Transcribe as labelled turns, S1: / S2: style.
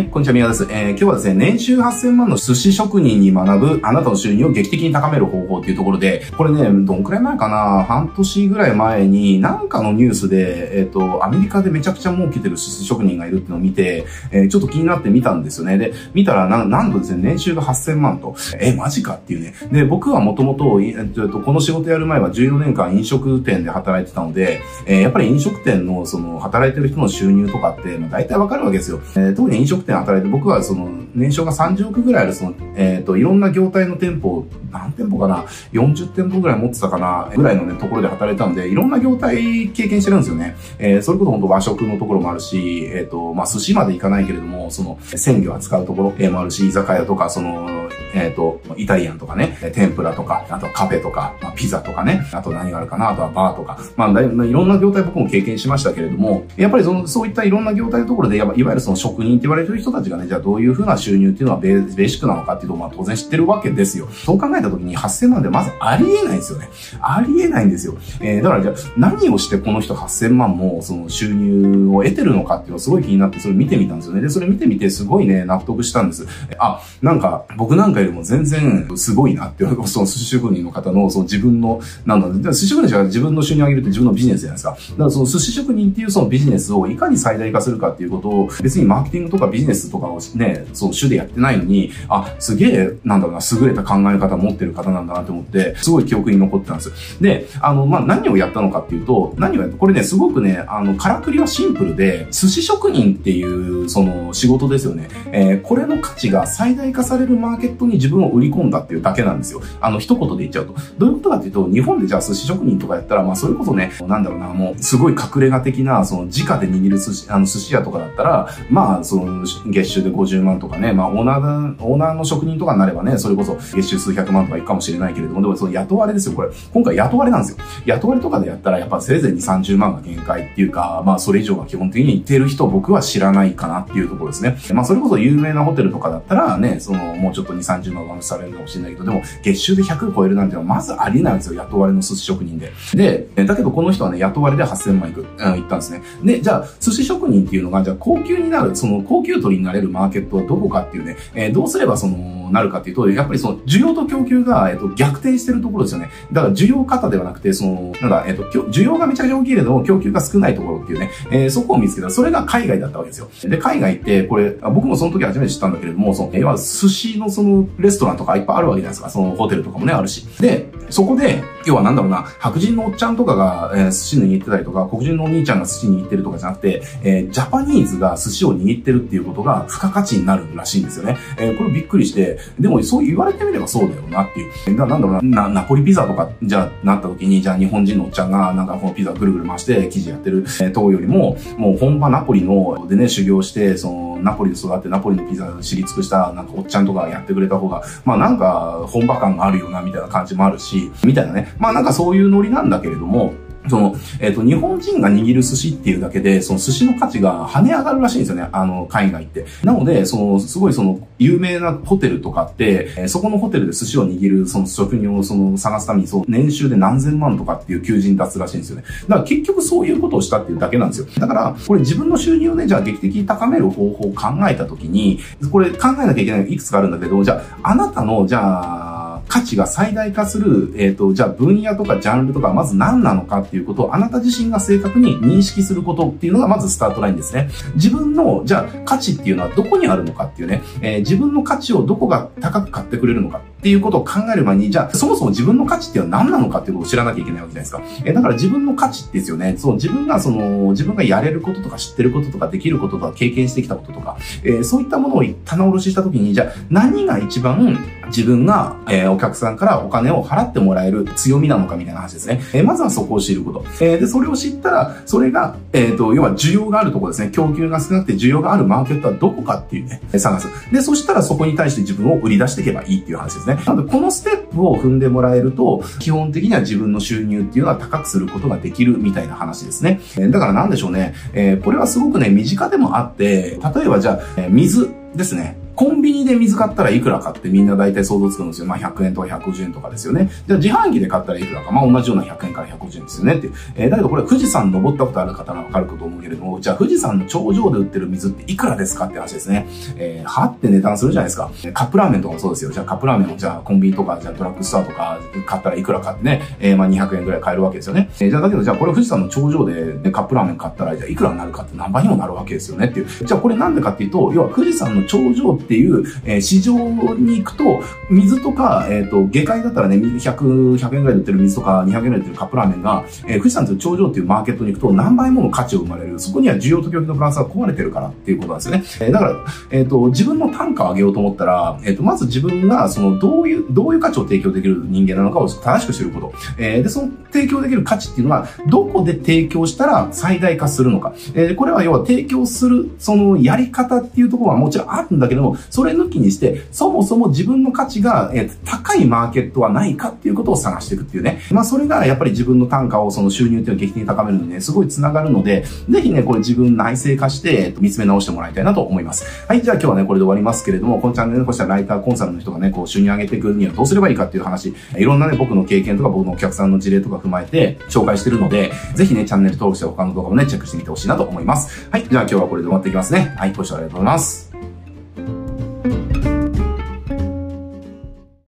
S1: はい、こんにちは、宮です。えー、今日はですね、年収8000万の寿司職人に学ぶ、あなたの収入を劇的に高める方法っていうところで、これね、どんくらい前かな？半年ぐらい前に、なんかのニュースで、えっ、ー、と、アメリカでめちゃくちゃ儲けてる寿司職人がいるっていうのを見て、えー、ちょっと気になって見たんですよね。で、見たら、な、なんとですね、年収が8000万と、え、マジかっていうね。で、僕はもともと、えっと、この仕事やる前は14年間飲食店で働いてたので、えー、やっぱり飲食店の、その、働いてる人の収入とかって、まあ、大体わかるわけですよ。えー、特に飲食店働いて、僕はその、年商が30億ぐらいある、その、えっ、ー、と、いろんな業態の店舗、何店舗かな ?40 店舗ぐらい持ってたかなぐらいのね、ところで働いたんで、いろんな業態経験してるんですよね。えー、それこそ本当和食のところもあるし、えっ、ー、と、まあ、寿司まで行かないけれども、その、鮮魚扱うところ、えー、もあるし、居酒屋とか、その、えっ、ー、と、イタリアンとかね、天ぷらとか、あとカフェとか、まあ、ピザとかね、あと何があるかな、あとはバーとか、まあ、いろんな業態僕も経験しましたけれども、やっぱりその、そういったいろんな業態のところで、いわゆるその職人って言われてる人たちがね、じゃあどういうふうな収入っていうのはベーシックなのかっていうと、まあ当然知ってるわけですよ。そう考えた時に8000万でまずありえないんですよね。ありえないんですよ。えー、だからじゃあ何をしてこの人8000万もその収入を得てるのかっていうのがすごい気になってそれ見てみたんですよね。で、それ見てみてすごいね、納得したんです。あ、なんか僕なんかよりも全然すごいなっていう、その寿司職人の方のその自分の、なんだ、寿司職人が自分の収入を上げるって自分のビジネスじゃないですか。だからその寿司職人っていうそのビジネスをいかに最大化するかっていうことを別にマーケティングとかビジネスとかをね、その主でやってないのに、あ、すげえ、なんだろうな、優れた考え方を持ってる方なんだなと思って、すごい記憶に残ってたんです。で、あの、まあ、何をやったのかっていうと、何をやったこれね、すごくね、あの、からくりはシンプルで、寿司職人っていう、その、仕事ですよね。えー、これの価値が最大化されるマーケットに自分を売り込んだっていうだけなんですよ。あの、一言で言っちゃうと。どういうことかっていうと、日本でじゃあ寿司職人とかやったら、まあ、それこそね、なんだろうな、もう、すごい隠れ家的な、その、直で握る寿司、あの、寿司屋とかだったら、まあ、その、月収で50万とかね、まあ、オーナー、オーナーの職人とかになればね、それこそ月収数百万とかいくかもしれないけれども、でもその雇われですよ、これ。今回雇われなんですよ。雇われとかでやったら、やっぱせいぜい2、30万が限界っていうか、まあ、それ以上が基本的に言ってる人僕は知らないかなっていうところですね。まあ、それこそ有名なホテルとかだったらね、その、もうちょっと2、30万がされるかもしれないけど、でも、月収で100超えるなんてのはまずありなんですよ、雇われの寿司職人で。で、だけどこの人はね、雇われで8000万いく、うん、言ったんですね。で、じゃあ、寿司職人っていうのが、じゃあ高級になる、その高級取りになれるマーケットはどこかっていうね、えー、どうすればその、なるかっていうと、やっぱりその需要と供給が、えっと、逆転してるところですよね。だから需要型ではなくて、その、なんだ、えっと、需要がめちゃくちゃ大きいけど、供給が少ないところっていうね、えー、そこを見つけた。それが海外だったわけですよ。で、海外って、これ、僕もその時初めて知ったんだけれども、その、いわゆる寿司のその、レストランとかいっぱいあるわけじゃないですか。その、ホテルとかもね、あるし。で、そこで、要はなんだろうな、白人のおっちゃんとかが、えー、寿司握ってたりとか、黒人のお兄ちゃんが寿司握ってるとかじゃなくて、えー、ジャパニーズが寿司を握ってるっていうことが付加価値になるらしいんですよね。えー、これびっくりして、でもそう言われてみればそうだよなっていう。ななんだろうな、ナポリピザとか、じゃなった時に、じゃあ日本人のおっちゃんが、なんかこのピザぐるぐる回して生地やってる、えー、とよりも、もう本場ナポリの、でね、修行して、その、ナポリで育ってナポリのピザ知り尽くした、なんかおっちゃんとかやってくれた方が、まあなんか本場感があるよな、みたいな感じもあるし、みたいなね。まあなんかそういうノリなんだけれども、その、えっ、ー、と、日本人が握る寿司っていうだけで、その寿司の価値が跳ね上がるらしいんですよね。あの、海外って。なので、その、すごいその、有名なホテルとかって、えー、そこのホテルで寿司を握る、その職人をその、探すために、そう、年収で何千万とかっていう求人立つらしいんですよね。だから結局そういうことをしたっていうだけなんですよ。だから、これ自分の収入をね、じゃあ劇的に高める方法を考えたときに、これ考えなきゃいけないいくつかあるんだけど、じゃあ、あなたの、じゃあ、価値が最大化する、えっ、ー、と、じゃあ分野とかジャンルとかまず何なのかっていうことをあなた自身が正確に認識することっていうのがまずスタートラインですね。自分の、じゃあ価値っていうのはどこにあるのかっていうね、えー、自分の価値をどこが高く買ってくれるのかっていうことを考える前に、じゃあそもそも自分の価値っていうのは何なのかっていうことを知らなきゃいけないわけじゃないですか。え、だから自分の価値ですよね。そう、自分がその、自分がやれることとか知ってることとかできることとか経験してきたこととか、えー、そういったものを棚卸ししたときに、じゃあ何が一番自分が、えー、お客さんからお金を払ってもらえる強みなのかみたいな話ですね。えー、まずはそこを知ること。え、で、それを知ったら、それが、えっ、と、要は需要があるところですね。供給が少なくて需要があるマーケットはどこかっていうね、探す。で、そしたらそこに対して自分を売り出していけばいいっていう話ですね。なので、このステップを踏んでもらえると、基本的には自分の収入っていうのは高くすることができるみたいな話ですね。だからなんでしょうね。えー、これはすごくね、身近でもあって、例えばじゃあ、えー、水、ですね。コンビニで水買ったらいくらかってみんな大体想像つくんですよ。まあ100円とか150円とかですよね。じゃあ自販機で買ったらいくらか。まあ同じような100円から150円ですよねっていう。えー、だけどこれ富士山登ったことある方はわかると思うけれども、じゃあ富士山の頂上で売ってる水っていくらですかって話ですね。えー、はって値段するじゃないですか。カップラーメンとかもそうですよ。じゃあカップラーメンをじゃあコンビニとか、じゃあドラッグストアとか買ったらいくらかってね、えー、まあ200円ぐらい買えるわけですよね。えー、じゃあだけどじゃあこれ富士山の頂上で、ね、カップラーメン買ったら、じゃあいくらになるかって何倍にもなるわけですよねっていう。じゃあこれなんでかっていうと、要は富士山の頂上っていう、えー市場に行くと、水とか、えっ、ー、と、下界だったらね、100、100円ぐらいで売ってる水とか、200円ぐらいで売ってるカップラーメンが、えー、富士山という頂上っていうマーケットに行くと、何倍もの価値を生まれる。そこには需要と供給のバランスが壊れてるからっていうことなんですよね。えー、だから、えっ、ー、と、自分の単価を上げようと思ったら、えっ、と、まず自分が、その、どういう、どういう価値を提供できる人間なのかを正しく知ること。えで、その提供できる価値っていうのは、どこで提供したら最大化するのか。えこれは要は提供する、そのやり方っていうところはもちろんあるんだけども、それ抜きにして、そもそも自分の価値が、えー、高いマーケットはないかっていうことを探していくっていうね。まあそれがやっぱり自分の単価をその収入っていうのを劇的に高めるのにね、すごい繋がるので、ぜひね、これ自分内製化して、見つめ直してもらいたいなと思います。はい、じゃあ今日はね、これで終わりますけれども、このチャンネルでこうしたライターコンサルの人がね、こう収入上げていくにはどうすればいいかっていう話、いろんなね、僕の経験とか僕のお客さんの事例とか踏まえて紹介してるので、ぜひね、チャンネル登録して他の動画もね、チェックしてみてほしいなと思います。はい、じゃあ今日はこれで終わっていきますね。はい、ご視聴ありがとうございます。